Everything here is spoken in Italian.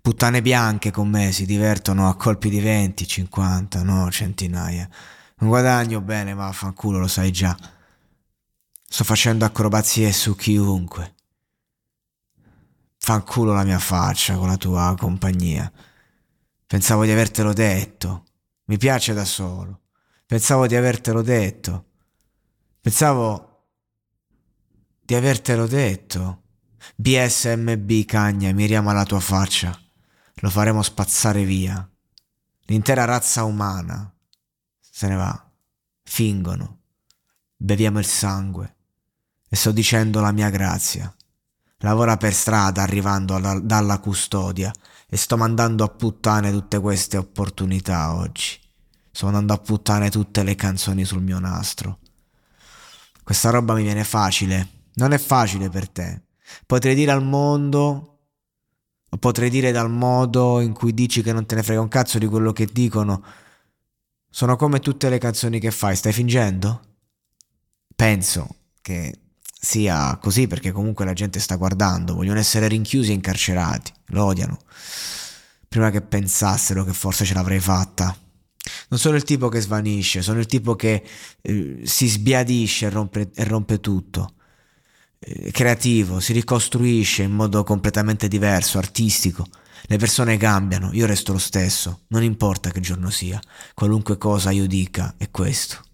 Puttane bianche con me si divertono a colpi di 20, 50, no, centinaia. Non guadagno bene, ma fanculo, lo sai già. Sto facendo acrobazie su chiunque. Fanculo la mia faccia con la tua compagnia. Pensavo di avertelo detto. Mi piace da solo. Pensavo di avertelo detto. Pensavo di avertelo detto. BSMB cagna, miriamo alla tua faccia. Lo faremo spazzare via. L'intera razza umana se ne va. Fingono. Beviamo il sangue. E sto dicendo la mia grazia. Lavora per strada arrivando alla, dalla custodia e sto mandando a puttane tutte queste opportunità oggi. Sto mandando a puttane tutte le canzoni sul mio nastro. Questa roba mi viene facile. Non è facile per te. Potrei dire al mondo, potrei dire dal modo in cui dici che non te ne frega un cazzo di quello che dicono, sono come tutte le canzoni che fai, stai fingendo? Penso che sia così perché comunque la gente sta guardando, vogliono essere rinchiusi e incarcerati, lo odiano. Prima che pensassero che forse ce l'avrei fatta. Non sono il tipo che svanisce, sono il tipo che eh, si sbiadisce e rompe, e rompe tutto. Eh, creativo, si ricostruisce in modo completamente diverso, artistico. Le persone cambiano, io resto lo stesso, non importa che giorno sia, qualunque cosa io dica è questo.